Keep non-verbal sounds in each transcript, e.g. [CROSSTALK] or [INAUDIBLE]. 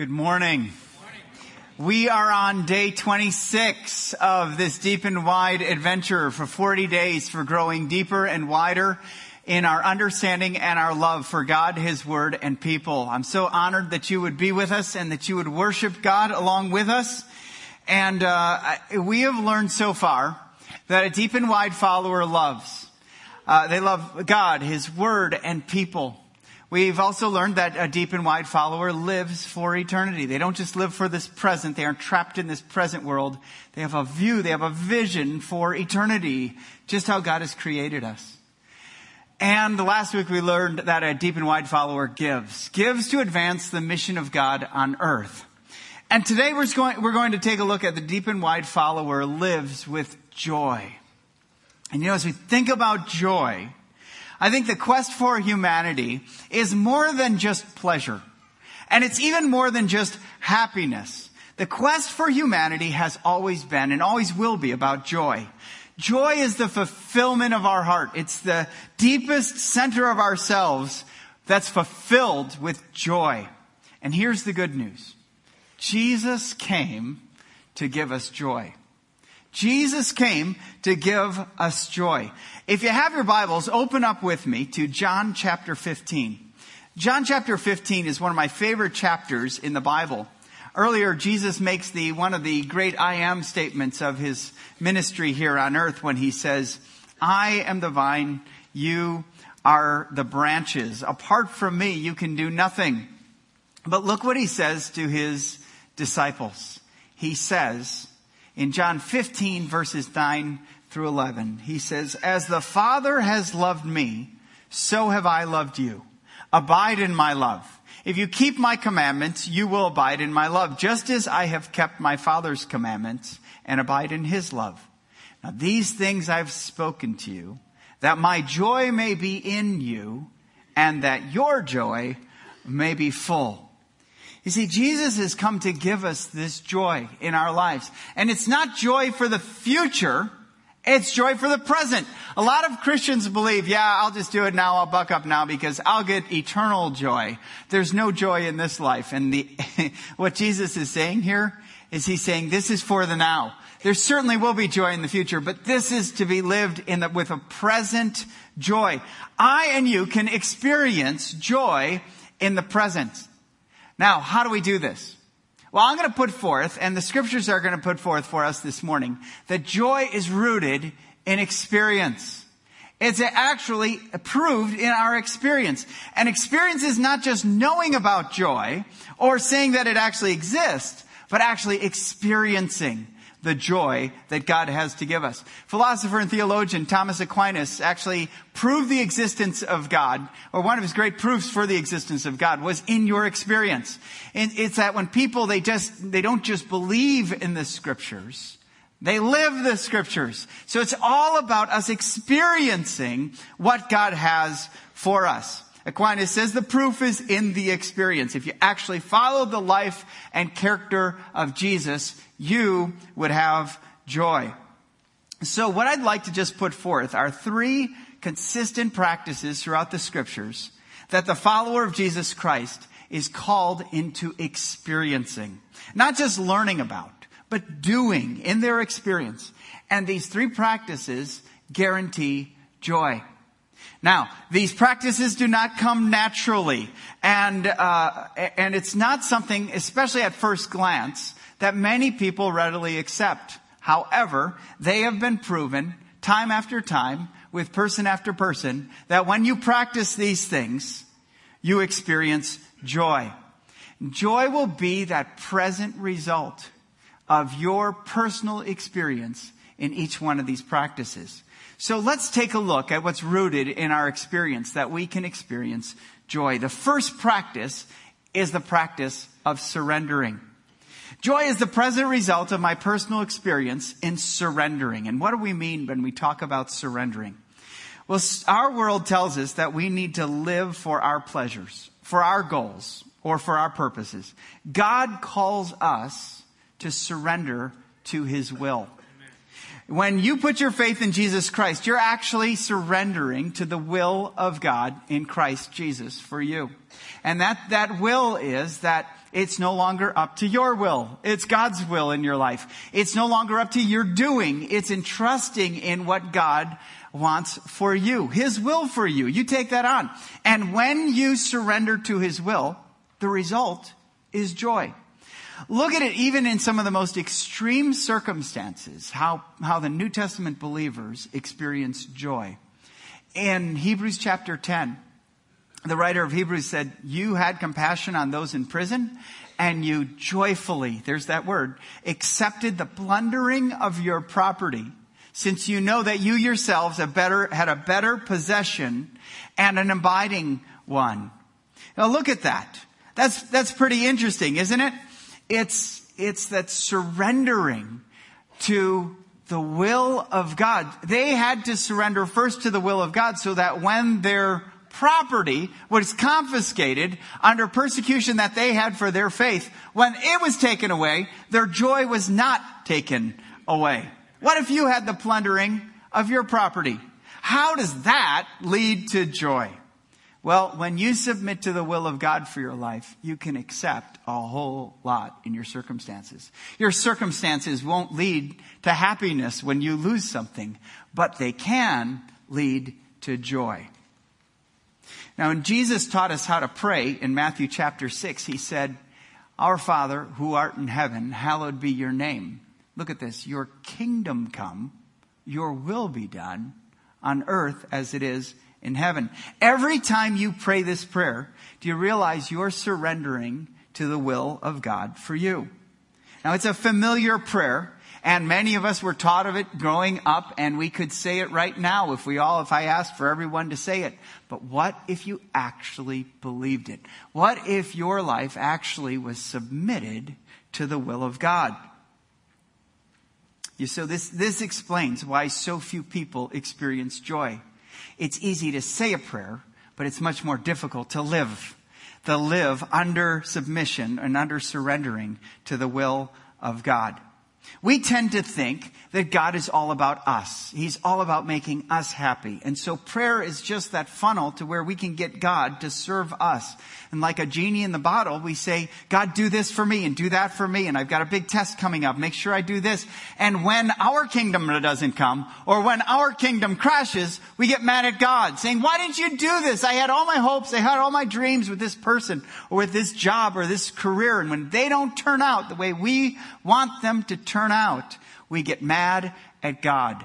Good morning. We are on day 26 of this deep and wide adventure for 40 days for growing deeper and wider in our understanding and our love for God, His Word, and people. I'm so honored that you would be with us and that you would worship God along with us. And uh, we have learned so far that a deep and wide follower loves. Uh, they love God, His Word, and people. We've also learned that a deep and wide follower lives for eternity. They don't just live for this present. They aren't trapped in this present world. They have a view. They have a vision for eternity, just how God has created us. And last week we learned that a deep and wide follower gives. Gives to advance the mission of God on earth. And today we're going, we're going to take a look at the deep and wide follower lives with joy. And you know, as we think about joy, I think the quest for humanity is more than just pleasure. And it's even more than just happiness. The quest for humanity has always been and always will be about joy. Joy is the fulfillment of our heart. It's the deepest center of ourselves that's fulfilled with joy. And here's the good news. Jesus came to give us joy. Jesus came to give us joy. If you have your Bibles, open up with me to John chapter 15. John chapter 15 is one of my favorite chapters in the Bible. Earlier, Jesus makes the, one of the great I am statements of his ministry here on earth when he says, I am the vine, you are the branches. Apart from me, you can do nothing. But look what he says to his disciples. He says, in John 15 verses 9 through 11, he says, As the Father has loved me, so have I loved you. Abide in my love. If you keep my commandments, you will abide in my love, just as I have kept my Father's commandments and abide in his love. Now these things I've spoken to you, that my joy may be in you, and that your joy may be full. You see, Jesus has come to give us this joy in our lives. And it's not joy for the future. It's joy for the present. A lot of Christians believe, yeah, I'll just do it now. I'll buck up now because I'll get eternal joy. There's no joy in this life. And the, [LAUGHS] what Jesus is saying here is he's saying this is for the now. There certainly will be joy in the future, but this is to be lived in the, with a present joy. I and you can experience joy in the present. Now, how do we do this? Well, I'm going to put forth, and the scriptures are going to put forth for us this morning, that joy is rooted in experience. It's actually proved in our experience. And experience is not just knowing about joy or saying that it actually exists, but actually experiencing the joy that God has to give us. Philosopher and theologian Thomas Aquinas actually proved the existence of God, or one of his great proofs for the existence of God was in your experience. And it's that when people, they just, they don't just believe in the scriptures, they live the scriptures. So it's all about us experiencing what God has for us. Aquinas says the proof is in the experience. If you actually follow the life and character of Jesus, you would have joy. So what I'd like to just put forth are three consistent practices throughout the scriptures that the follower of Jesus Christ is called into experiencing. Not just learning about, but doing in their experience. And these three practices guarantee joy. Now, these practices do not come naturally, and uh, and it's not something, especially at first glance, that many people readily accept. However, they have been proven time after time with person after person that when you practice these things, you experience joy. Joy will be that present result of your personal experience in each one of these practices. So let's take a look at what's rooted in our experience that we can experience joy. The first practice is the practice of surrendering. Joy is the present result of my personal experience in surrendering. And what do we mean when we talk about surrendering? Well, our world tells us that we need to live for our pleasures, for our goals, or for our purposes. God calls us to surrender to His will. When you put your faith in Jesus Christ, you're actually surrendering to the will of God in Christ Jesus for you. And that, that will is that it's no longer up to your will. It's God's will in your life. It's no longer up to your doing. It's entrusting in what God wants for you, His will for you. You take that on. And when you surrender to His will, the result is joy. Look at it even in some of the most extreme circumstances, how, how the New Testament believers experience joy. In Hebrews chapter 10, the writer of Hebrews said, You had compassion on those in prison, and you joyfully, there's that word, accepted the plundering of your property, since you know that you yourselves have better, had a better possession and an abiding one. Now look at that. That's, that's pretty interesting, isn't it? It's, it's that surrendering to the will of God. They had to surrender first to the will of God so that when their property was confiscated under persecution that they had for their faith, when it was taken away, their joy was not taken away. What if you had the plundering of your property? How does that lead to joy? Well, when you submit to the will of God for your life, you can accept a whole lot in your circumstances. Your circumstances won't lead to happiness when you lose something, but they can lead to joy. Now, when Jesus taught us how to pray in Matthew chapter 6, he said, Our Father who art in heaven, hallowed be your name. Look at this. Your kingdom come, your will be done on earth as it is in heaven. Every time you pray this prayer, do you realize you're surrendering to the will of God for you? Now it's a familiar prayer. And many of us were taught of it growing up and we could say it right now if we all, if I asked for everyone to say it. But what if you actually believed it? What if your life actually was submitted to the will of God? You, so this, this explains why so few people experience joy. It's easy to say a prayer, but it's much more difficult to live. To live under submission and under surrendering to the will of God. We tend to think that God is all about us. He's all about making us happy. And so prayer is just that funnel to where we can get God to serve us. And like a genie in the bottle, we say, God, do this for me and do that for me. And I've got a big test coming up. Make sure I do this. And when our kingdom doesn't come or when our kingdom crashes, we get mad at God saying, why didn't you do this? I had all my hopes. I had all my dreams with this person or with this job or this career. And when they don't turn out the way we want them to turn out, we get mad at God.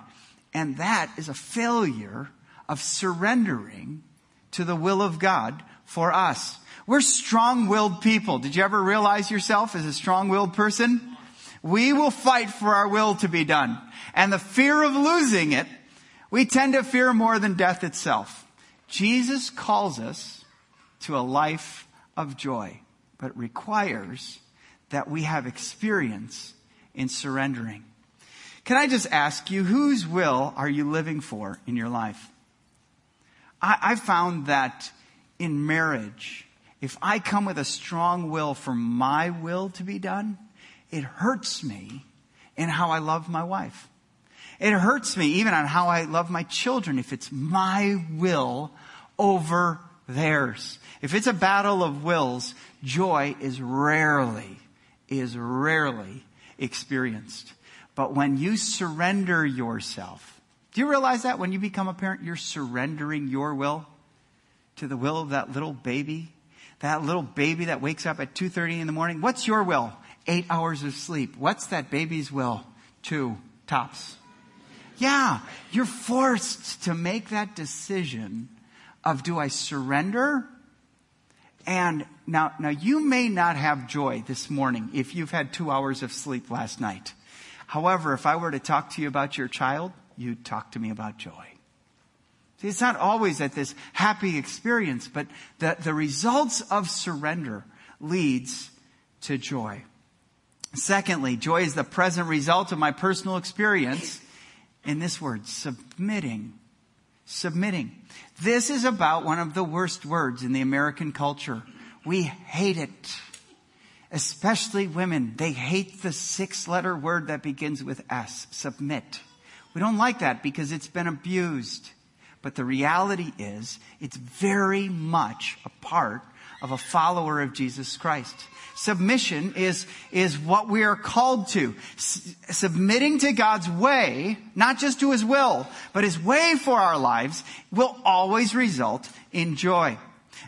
And that is a failure of surrendering to the will of God for us. We're strong-willed people. Did you ever realize yourself as a strong-willed person? We will fight for our will to be done. And the fear of losing it, we tend to fear more than death itself. Jesus calls us to a life of joy, but requires that we have experience in surrendering. Can I just ask you, whose will are you living for in your life? I, I found that in marriage, if I come with a strong will for my will to be done, it hurts me in how I love my wife. It hurts me even on how I love my children if it's my will over theirs. If it's a battle of wills, joy is rarely, is rarely experienced. But when you surrender yourself, do you realize that when you become a parent, you're surrendering your will to the will of that little baby? That little baby that wakes up at 2.30 in the morning. What's your will? Eight hours of sleep. What's that baby's will? Two tops. Yeah, you're forced to make that decision of do I surrender and now, now you may not have joy this morning if you've had two hours of sleep last night. However, if I were to talk to you about your child, you'd talk to me about joy. See, it's not always at this happy experience, but the, the results of surrender leads to joy. Secondly, joy is the present result of my personal experience in this word, submitting. Submitting. This is about one of the worst words in the American culture. We hate it. Especially women. They hate the six letter word that begins with S, submit. We don't like that because it's been abused. But the reality is, it's very much a part of a follower of Jesus Christ. Submission is, is what we are called to. S- submitting to God's way, not just to His will, but His way for our lives will always result in joy.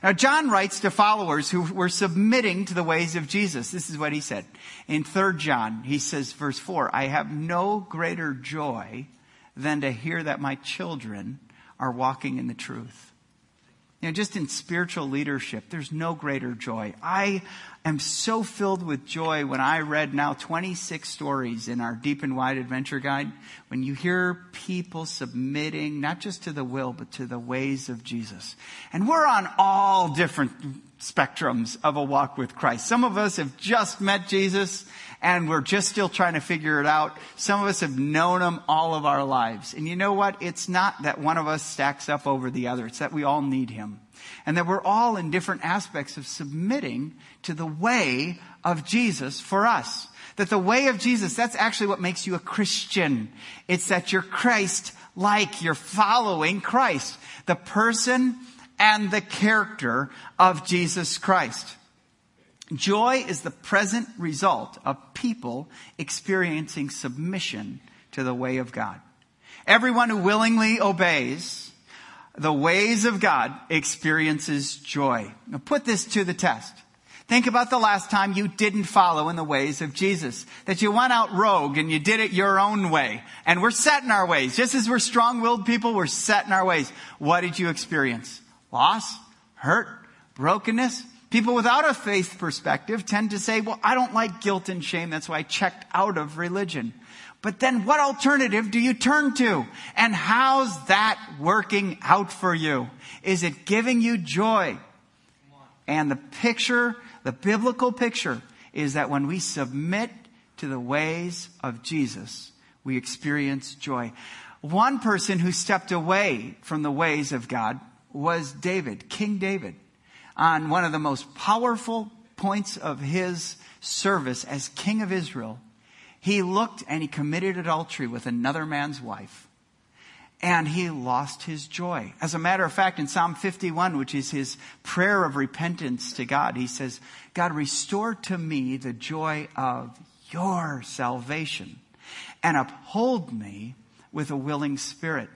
Now, John writes to followers who were submitting to the ways of Jesus. This is what he said. In 3 John, he says, verse 4, I have no greater joy than to hear that my children are walking in the truth. You know, just in spiritual leadership, there's no greater joy. I am so filled with joy when I read now 26 stories in our Deep and Wide Adventure Guide. When you hear people submitting, not just to the will, but to the ways of Jesus. And we're on all different spectrums of a walk with Christ. Some of us have just met Jesus and we're just still trying to figure it out. Some of us have known him all of our lives. And you know what? It's not that one of us stacks up over the other. It's that we all need him. And that we're all in different aspects of submitting to the way of Jesus for us. That the way of Jesus, that's actually what makes you a Christian. It's that you're Christ like. You're following Christ. The person and the character of Jesus Christ. Joy is the present result of people experiencing submission to the way of God. Everyone who willingly obeys the ways of God experiences joy. Now put this to the test. Think about the last time you didn't follow in the ways of Jesus. That you went out rogue and you did it your own way. And we're set in our ways. Just as we're strong-willed people, we're set in our ways. What did you experience? Loss? Hurt? Brokenness? People without a faith perspective tend to say, well, I don't like guilt and shame. That's why I checked out of religion. But then what alternative do you turn to? And how's that working out for you? Is it giving you joy? And the picture, the biblical picture is that when we submit to the ways of Jesus, we experience joy. One person who stepped away from the ways of God was David, King David on one of the most powerful points of his service as king of Israel, he looked and he committed adultery with another man's wife. And he lost his joy. As a matter of fact, in Psalm 51, which is his prayer of repentance to God, he says, God, restore to me the joy of your salvation and uphold me with a willing spirit.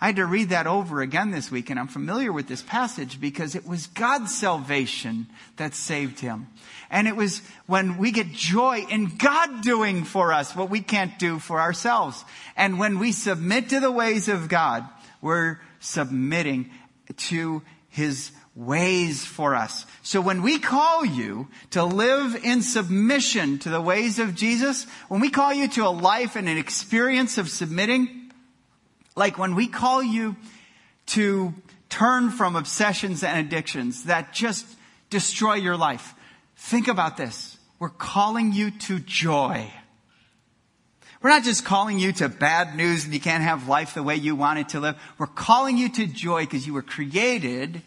I had to read that over again this week, and I'm familiar with this passage because it was God's salvation that saved him. And it was when we get joy in God doing for us what we can't do for ourselves. And when we submit to the ways of God, we're submitting to his ways for us. So when we call you to live in submission to the ways of Jesus, when we call you to a life and an experience of submitting, like when we call you to turn from obsessions and addictions that just destroy your life, think about this. We're calling you to joy. We're not just calling you to bad news and you can't have life the way you want it to live. We're calling you to joy because you were created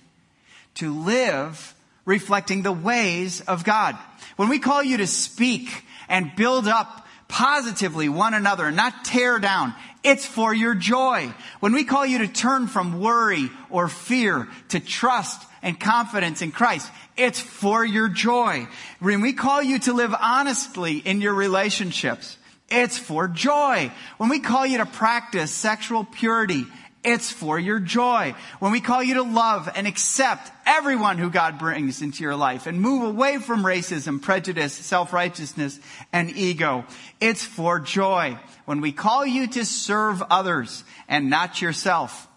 to live reflecting the ways of God. When we call you to speak and build up positively one another not tear down. It's for your joy. When we call you to turn from worry or fear to trust and confidence in Christ, it's for your joy. When we call you to live honestly in your relationships, it's for joy. When we call you to practice sexual purity it's for your joy. When we call you to love and accept everyone who God brings into your life and move away from racism, prejudice, self-righteousness, and ego, it's for joy. When we call you to serve others and not yourself,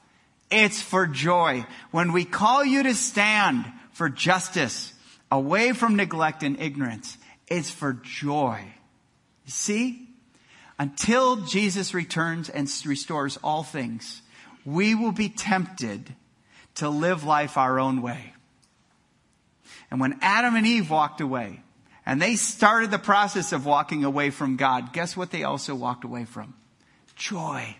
it's for joy. When we call you to stand for justice, away from neglect and ignorance, it's for joy. You see? Until Jesus returns and restores all things, we will be tempted to live life our own way. And when Adam and Eve walked away, and they started the process of walking away from God, guess what they also walked away from? Joy.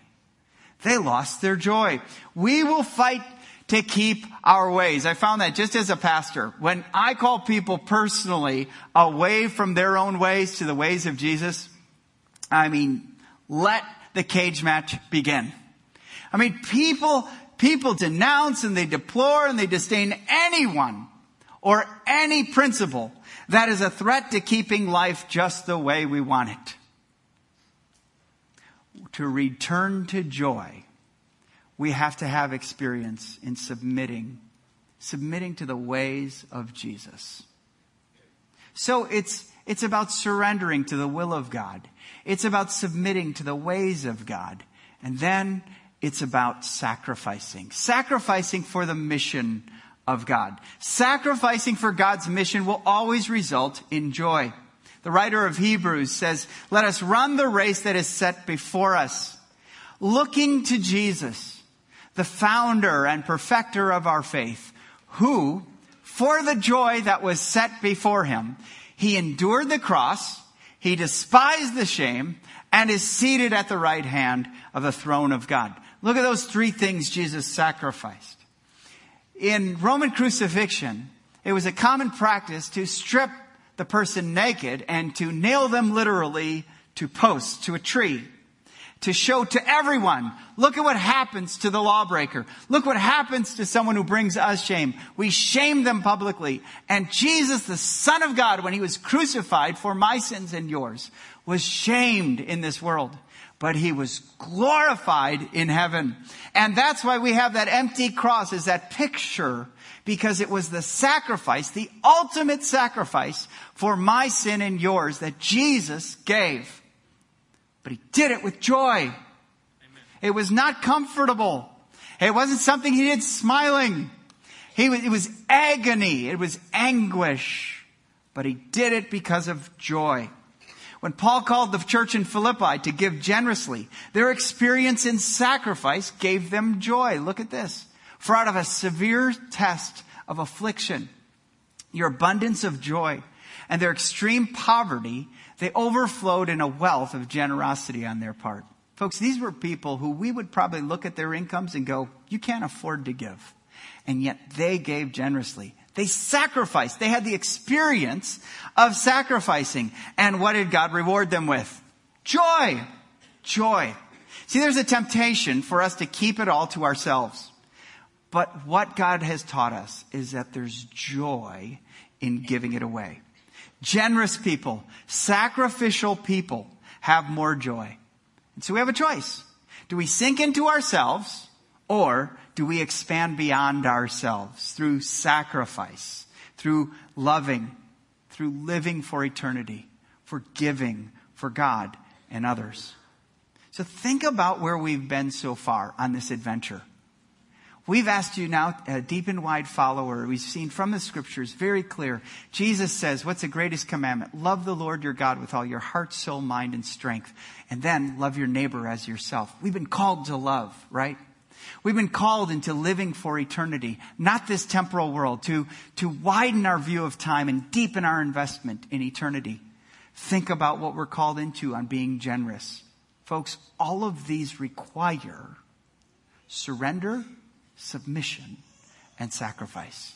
They lost their joy. We will fight to keep our ways. I found that just as a pastor, when I call people personally away from their own ways to the ways of Jesus, I mean, let the cage match begin. I mean, people, people denounce and they deplore and they disdain anyone or any principle that is a threat to keeping life just the way we want it. To return to joy, we have to have experience in submitting, submitting to the ways of Jesus. So it's, it's about surrendering to the will of God. It's about submitting to the ways of God. And then it's about sacrificing. Sacrificing for the mission of God. Sacrificing for God's mission will always result in joy. The writer of Hebrews says, let us run the race that is set before us, looking to Jesus, the founder and perfecter of our faith, who, for the joy that was set before him, he endured the cross, he despised the shame, and is seated at the right hand of the throne of God. Look at those three things Jesus sacrificed. In Roman crucifixion, it was a common practice to strip the person naked and to nail them literally to posts, to a tree to show to everyone, look at what happens to the lawbreaker. Look what happens to someone who brings us shame. We shame them publicly. And Jesus, the Son of God, when he was crucified for my sins and yours, was shamed in this world. But he was glorified in heaven. And that's why we have that empty cross as that picture because it was the sacrifice, the ultimate sacrifice for my sin and yours that Jesus gave. But he did it with joy. Amen. It was not comfortable. It wasn't something he did smiling. He was, it was agony. It was anguish. But he did it because of joy. When Paul called the church in Philippi to give generously, their experience in sacrifice gave them joy. Look at this. For out of a severe test of affliction, your abundance of joy and their extreme poverty they overflowed in a wealth of generosity on their part. Folks, these were people who we would probably look at their incomes and go, you can't afford to give. And yet they gave generously. They sacrificed. They had the experience of sacrificing. And what did God reward them with? Joy. Joy. See, there's a temptation for us to keep it all to ourselves. But what God has taught us is that there's joy in giving it away. Generous people, sacrificial people have more joy. And so we have a choice. Do we sink into ourselves or do we expand beyond ourselves through sacrifice, through loving, through living for eternity, for giving for God and others? So think about where we've been so far on this adventure. We've asked you now, a deep and wide follower. We've seen from the scriptures very clear. Jesus says, what's the greatest commandment? Love the Lord your God with all your heart, soul, mind, and strength. And then love your neighbor as yourself. We've been called to love, right? We've been called into living for eternity, not this temporal world, to, to widen our view of time and deepen our investment in eternity. Think about what we're called into on being generous. Folks, all of these require surrender submission, and sacrifice.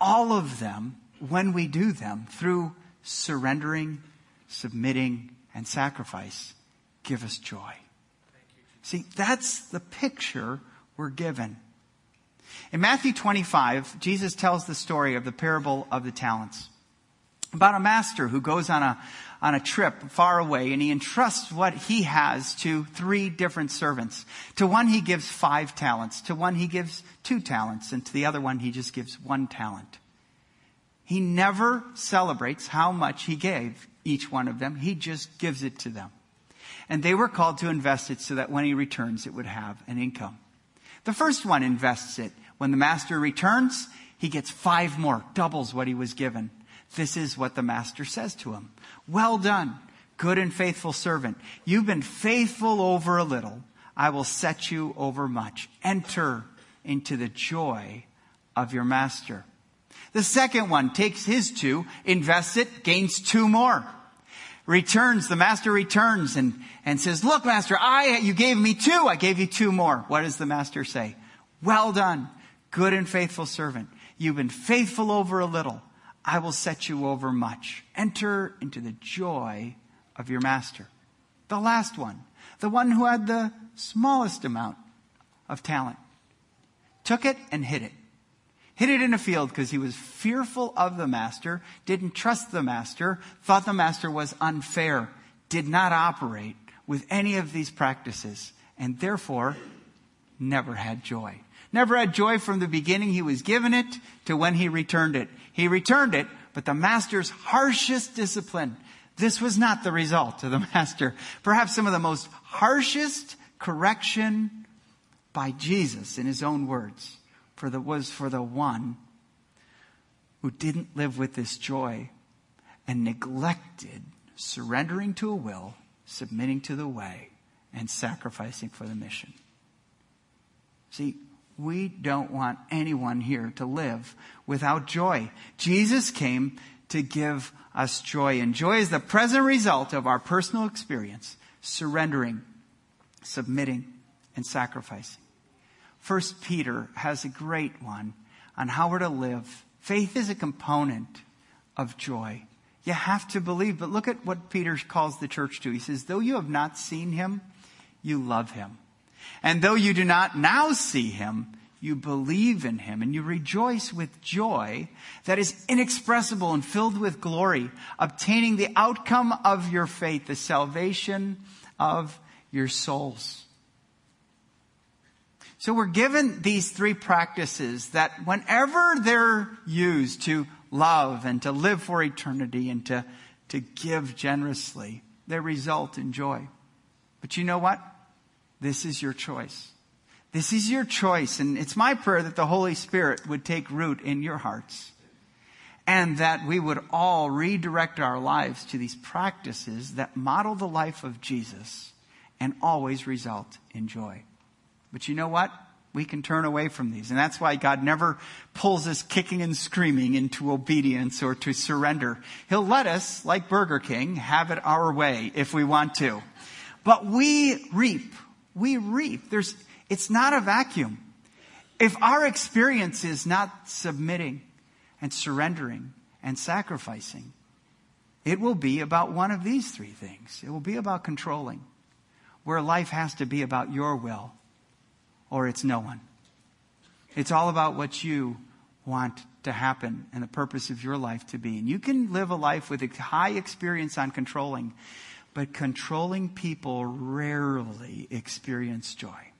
All of them, when we do them through surrendering, submitting, and sacrifice, give us joy. See, that's the picture we're given. In Matthew 25, Jesus tells the story of the parable of the talents about a master who goes on a, on a trip far away and he entrusts what he has to three different servants. To one he gives five talents. To one he gives two talents. And to the other one he just gives one talent. He never celebrates how much he gave each one of them. He just gives it to them. And they were called to invest it so that when he returns, it would have an income. The first one invests it. When the master returns, he gets five more, doubles what he was given. This is what the master says to him. Well done, good and faithful servant. You've been faithful over a little. I will set you over much. Enter into the joy of your master. The second one takes his two, invests it, gains two more. Returns, the master returns and, and says, look, master, I, you gave me two. I gave you two more. What does the master say? Well done, good and faithful servant. You've been faithful over a little. I will set you over much. Enter into the joy of your master. The last one, the one who had the smallest amount of talent, took it and hid it. Hid it in a field because he was fearful of the master, didn't trust the master, thought the master was unfair, did not operate with any of these practices, and therefore never had joy. Never had joy from the beginning he was given it to when he returned it. He returned it, but the master's harshest discipline. This was not the result of the [LAUGHS] master. Perhaps some of the most harshest correction by Jesus in his own words for the, was for the one who didn't live with this joy and neglected surrendering to a will, submitting to the way, and sacrificing for the mission. See, we don't want anyone here to live without joy. Jesus came to give us joy, and joy is the present result of our personal experience, surrendering, submitting, and sacrificing. First Peter has a great one on how we're to live. Faith is a component of joy. You have to believe, but look at what Peter calls the church to. He says, though you have not seen him, you love him. And though you do not now see him, you believe in him and you rejoice with joy that is inexpressible and filled with glory, obtaining the outcome of your faith, the salvation of your souls. So we're given these three practices that whenever they're used to love and to live for eternity and to, to give generously, they result in joy. But you know what? This is your choice. This is your choice. And it's my prayer that the Holy Spirit would take root in your hearts and that we would all redirect our lives to these practices that model the life of Jesus and always result in joy. But you know what? We can turn away from these. And that's why God never pulls us kicking and screaming into obedience or to surrender. He'll let us, like Burger King, have it our way if we want to. But we reap. We reap. There's, it's not a vacuum. If our experience is not submitting and surrendering and sacrificing, it will be about one of these three things. It will be about controlling, where life has to be about your will or it's no one. It's all about what you want to happen and the purpose of your life to be. And you can live a life with a high experience on controlling, but controlling people rarely experience joy.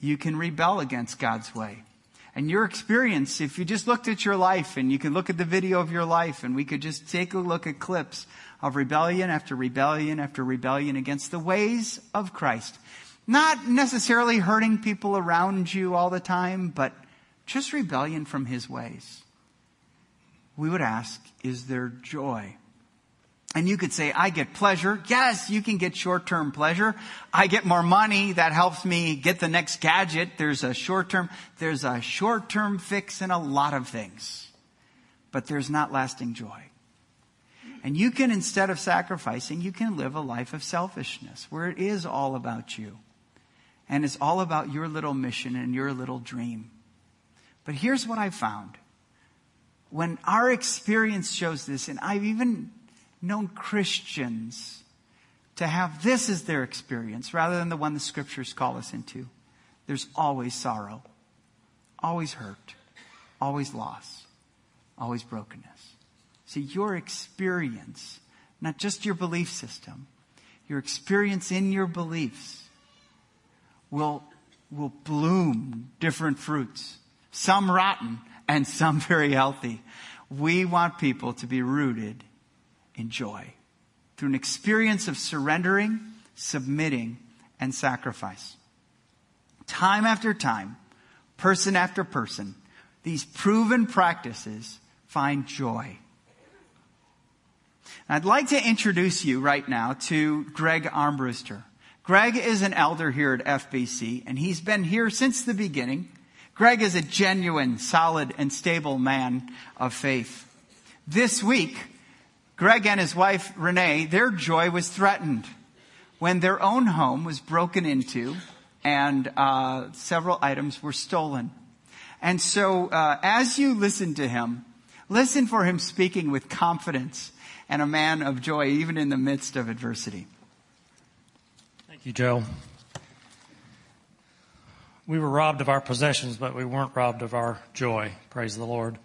You can rebel against God's way. And your experience, if you just looked at your life and you could look at the video of your life and we could just take a look at clips of rebellion after rebellion after rebellion against the ways of Christ, not necessarily hurting people around you all the time, but just rebellion from his ways. We would ask, is there joy? And you could say, I get pleasure. Yes, you can get short-term pleasure. I get more money. That helps me get the next gadget. There's a short-term, there's a short-term fix in a lot of things. But there's not lasting joy. And you can, instead of sacrificing, you can live a life of selfishness where it is all about you and it's all about your little mission and your little dream. But here's what I found. When our experience shows this, and I've even known Christians to have this as their experience rather than the one the scriptures call us into, there's always sorrow, always hurt, always loss, always brokenness. See, your experience, not just your belief system, your experience in your beliefs will, will bloom different fruits. Some rotten and some very healthy. We want people to be rooted in joy through an experience of surrendering, submitting, and sacrifice. Time after time, person after person, these proven practices find joy. I'd like to introduce you right now to Greg Armbruster. Greg is an elder here at FBC, and he's been here since the beginning. Greg is a genuine, solid, and stable man of faith. This week, Greg and his wife, Renee, their joy was threatened when their own home was broken into and uh, several items were stolen. And so, uh, as you listen to him, listen for him speaking with confidence and a man of joy, even in the midst of adversity. Thank you, Joe. we were robbed of our possessions, but we weren't robbed of our joy. Praise the Lord.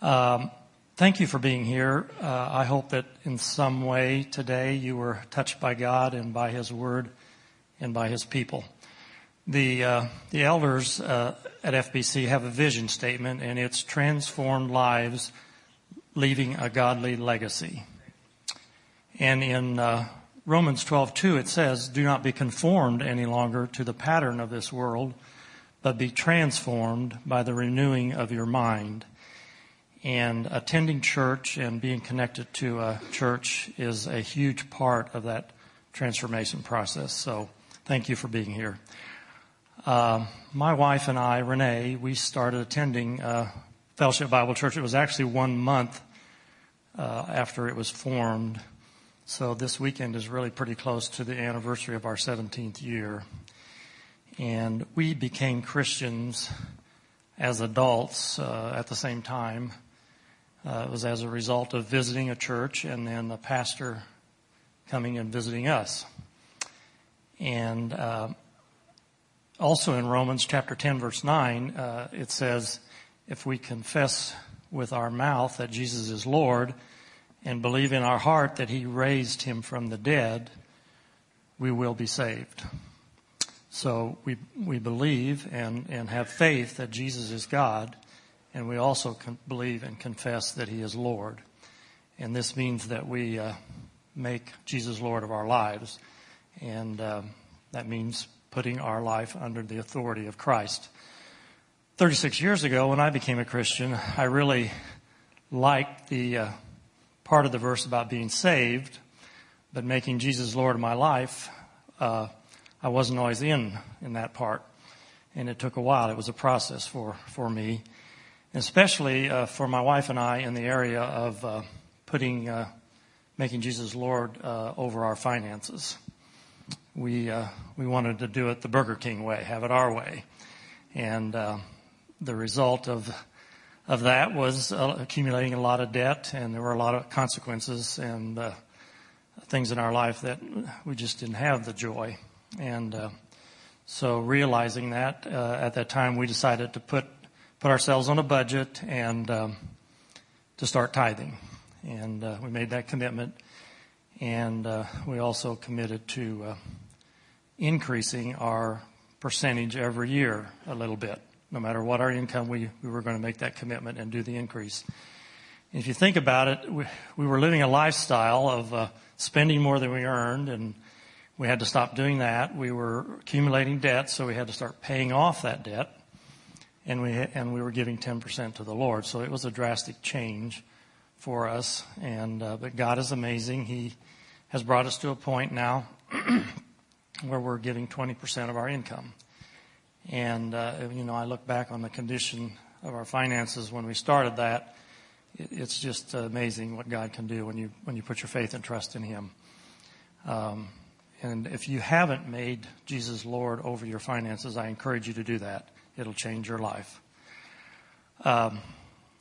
Um, thank you for being here. Uh, I hope that in some way today you were touched by God and by His Word and by His people. The uh, the elders uh, at FBC have a vision statement, and it's transformed lives, leaving a godly legacy. And in uh, Romans 12:2 it says, "Do not be conformed any longer to the pattern of this world, but be transformed by the renewing of your mind." And attending church and being connected to a church is a huge part of that transformation process. So, thank you for being here. Uh, my wife and I, Renee, we started attending uh, Fellowship Bible Church. It was actually one month uh, after it was formed so this weekend is really pretty close to the anniversary of our 17th year. And we became Christians as adults uh, at the same time. Uh, it was as a result of visiting a church and then the pastor coming and visiting us. And uh, also in Romans chapter 10, verse 9, uh, it says, If we confess with our mouth that Jesus is Lord and believe in our heart that He raised Him from the dead, we will be saved. So we, we believe and, and have faith that Jesus is God, and we also believe and confess that He is Lord. And this means that we uh, make Jesus Lord of our lives, and um, that means putting our life under the authority of Christ. 36 years ago, when I became a Christian, I really liked the uh, part of the verse about being saved, but making Jesus Lord of my life, uh, I wasn't always in in that part, and it took a while. It was a process for for me, especially uh, for my wife and I in the area of uh, putting uh, making Jesus Lord uh, over our finances. We uh, we wanted to do it the Burger King way, have it our way, and the result of of that was uh, accumulating a lot of debt, and there were a lot of consequences and uh, things in our life that we just didn't have the joy. And uh, so, realizing that uh, at that time, we decided to put put ourselves on a budget and um, to start tithing, and uh, we made that commitment. And we also committed to increasing our percentage every year a little bit no matter what our income, we, we were going to make that commitment and do the increase. And if you think about it, we, we were living a lifestyle of uh, spending more than we earned, and we had to stop doing that. We were accumulating debt, so we had to start paying off that debt, and we and we were giving 10% to the Lord. So it was a drastic change for us. And uh, but God is amazing. He has brought us to a point now [CLEARS THROAT] where we're giving 20% of our income. And, uh, you know, I look back on the condition of our finances when we started that. it's just amazing what God can do when you, when you put your faith and trust in Him. Um, and if you haven't made Jesus Lord over your finances, I encourage you to do that. It'll change your life. Um,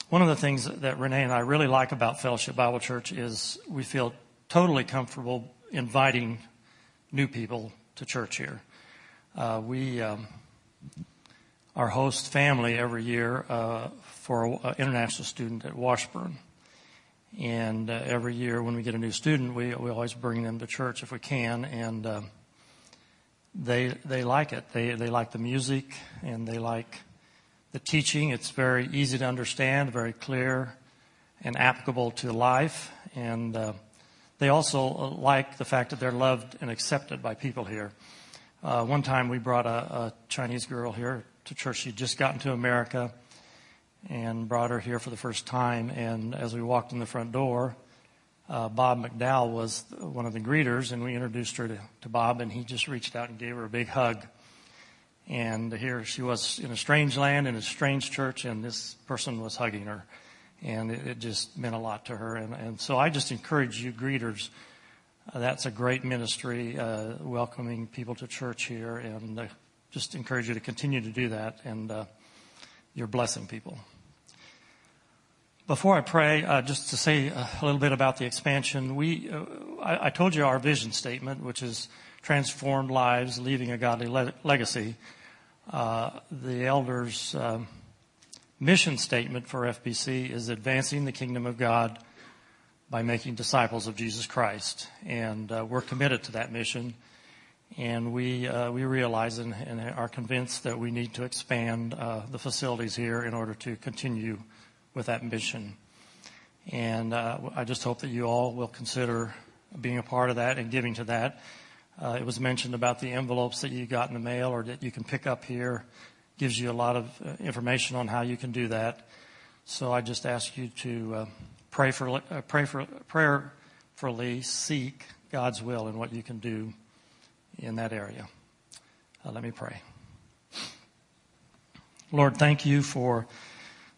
one of the things that Renee and I really like about Fellowship Bible Church is we feel totally comfortable inviting new people to church here. Uh, we um, our host family every year uh, for an international student at Washburn. And uh, every year when we get a new student, we, we always bring them to church if we can. And uh, they, they like it. They, they like the music and they like the teaching. It's very easy to understand, very clear and applicable to life. And uh, they also uh, like the fact that they're loved and accepted by people here. Uh, one time we brought a, a, Chinese girl here to church. She'd just gotten to America and brought her here for the first time. And as we walked in the front door, uh, Bob McDowell was one of the greeters, and we introduced her to, to Bob, and he just reached out and gave her a big hug. And here she was in a strange land, in a strange church, and this person was hugging her. And it, it just meant a lot to her. And, and so I just encourage you, greeters, that's a great ministry, uh, welcoming people to church here, and uh, just encourage you to continue to do that, and uh, you're blessing people. Before I pray, uh, just to say a little bit about the expansion, we uh, I, I, told you our vision statement, which is transformed lives, leaving a godly le- legacy. Uh, the elders' uh, mission statement for FBC is advancing the kingdom of God by making disciples of Jesus Christ. And uh, we're committed to that mission. And we, uh, we realize and, and, are convinced that we need to expand uh, the facilities here in order to continue with that mission. And uh, I just hope that you all will consider being a part of that and giving to that. Uh, it was mentioned about the envelopes that you got in the mail or that you can pick up here. Gives you a lot of uh, information on how you can do that. So I just ask you to pray for, uh, pray for, prayerfully seek God's will and what you can do in that area. Uh, let me pray. Lord, thank you for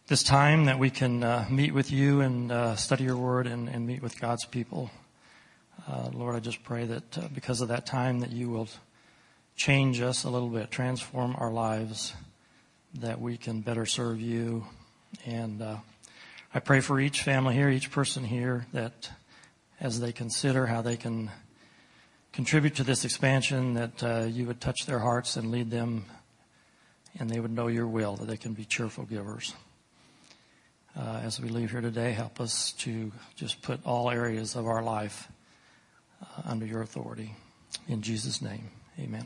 this time that we can uh, meet with you and uh, study your word and, and, meet with God's people. Uh, Lord, I just pray that uh, because of that time that you will change us a little bit, transform our lives, that we can better serve you and uh, I pray for each family here, each person here, that as they consider how they can contribute to this expansion, that uh, you would touch their hearts and lead them, and they would know your will, that they can be cheerful givers. Uh, as we leave here today, help us to just put all areas of our life uh, under your authority. In Jesus' name, amen.